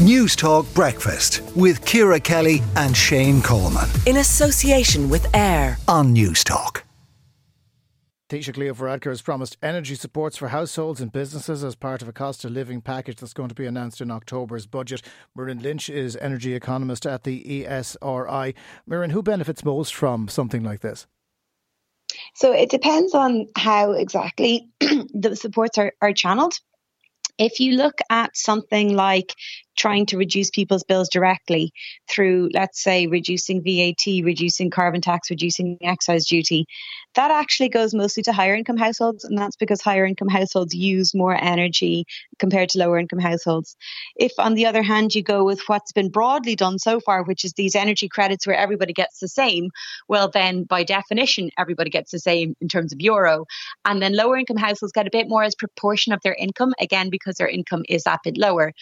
News Talk Breakfast with Ciara Kelly and Shane Coleman. In association with AIR on News Talk. Taoiseach Leo Varadkar has promised energy supports for households and businesses as part of a cost of living package that's going to be announced in October's budget. Muireann Lynch is energy economist at the ESRI. Muireann, who benefits most from something like this? So it depends on how exactly the supports are, are channeled. If you look at something like trying to reduce people's bills directly through, let's say, reducing VAT, reducing carbon tax, reducing excise duty, that actually goes mostly to higher income households. And that's because higher income households use more energy compared to lower income households. If, on the other hand, you go with what's been broadly done so far, which is these energy credits where everybody gets the same, well, then by definition, everybody gets the same in terms of euro. And then lower income households get a bit more as proportion of their income, again, because their income is that bit lower.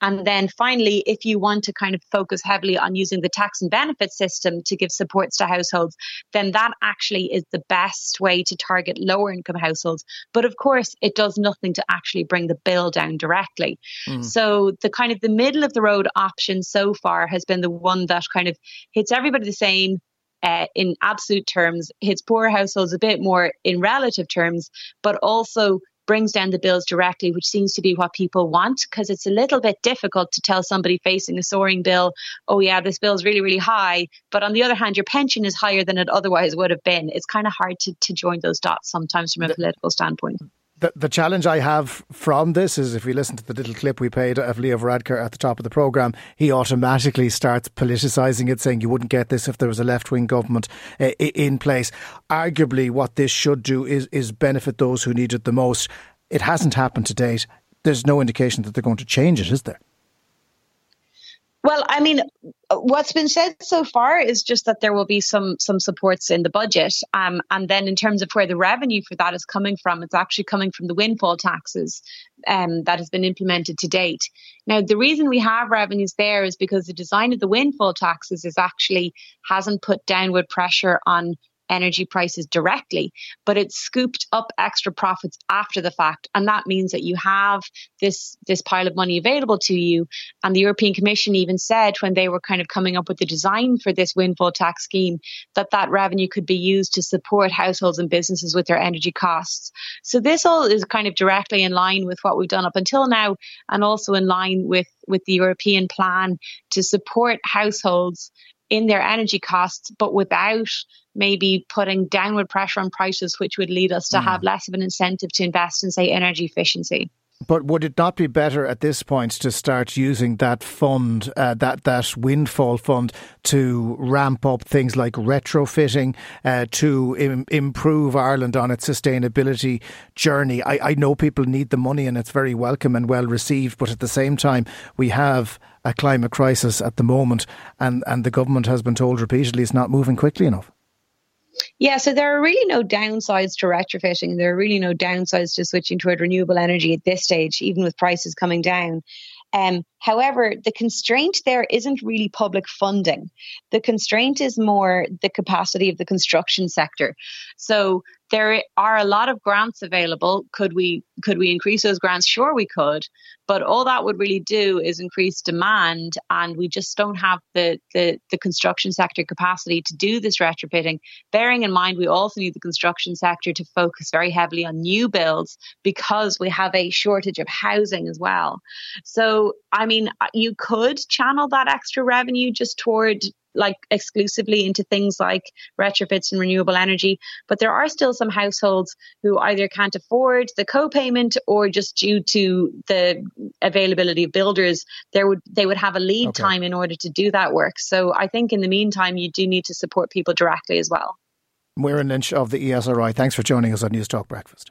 And then finally, if you want to kind of focus heavily on using the tax and benefit system to give supports to households, then that actually is the best way to target lower income households. But of course, it does nothing to actually bring the bill down directly. Mm. So the kind of the middle of the road option so far has been the one that kind of hits everybody the same, uh, in absolute terms, hits poor households a bit more in relative terms, but also brings down the bills directly, which seems to be what people want because it's a little bit difficult to tell somebody facing a soaring bill, oh, yeah, this bill is really, really high. But on the other hand, your pension is higher than it otherwise would have been. It's kind of hard to, to join those dots sometimes from a political standpoint the, the challenge I have from this is if we listen to the little clip we played of Leo Varadkar at the top of the programme, he automatically starts politicising it, saying you wouldn't get this if there was a left wing government uh, in place. Arguably, what this should do is, is benefit those who need it the most. It hasn't happened to date. There's no indication that they're going to change it, is there? Well, I mean, what's been said so far is just that there will be some some supports in the budget, um, and then in terms of where the revenue for that is coming from, it's actually coming from the windfall taxes um, that has been implemented to date. Now, the reason we have revenues there is because the design of the windfall taxes is actually hasn't put downward pressure on energy prices directly, but it's scooped up extra profits after the fact. And that means that you have this, this pile of money available to you. And the European Commission even said when they were kind of coming up with the design for this windfall tax scheme that that revenue could be used to support households and businesses with their energy costs. So this all is kind of directly in line with what we've done up until now and also in line with, with the European plan to support households in their energy costs, but without maybe putting downward pressure on prices, which would lead us to mm. have less of an incentive to invest in, say, energy efficiency. But would it not be better at this point to start using that fund, uh, that that windfall fund, to ramp up things like retrofitting, uh, to Im- improve Ireland on its sustainability journey? I, I know people need the money and it's very welcome and well received, but at the same time, we have a climate crisis at the moment, and, and the government has been told repeatedly it's not moving quickly enough. Yeah, so there are really no downsides to retrofitting. There are really no downsides to switching toward renewable energy at this stage, even with prices coming down. Um, however, the constraint there isn't really public funding. The constraint is more the capacity of the construction sector. So there are a lot of grants available. Could we could we increase those grants? Sure, we could. But all that would really do is increase demand, and we just don't have the the, the construction sector capacity to do this retrofitting. Bearing in mind, we also need the construction sector to focus very heavily on new builds because we have a shortage of housing as well. So, I mean, you could channel that extra revenue just toward like exclusively into things like retrofits and renewable energy. But there are still some households who either can't afford the co-payment or just due to the availability of builders, there would they would have a lead okay. time in order to do that work. So I think in the meantime you do need to support people directly as well. Muireann Lynch of the ESRI, thanks for joining us on News Talk Breakfast.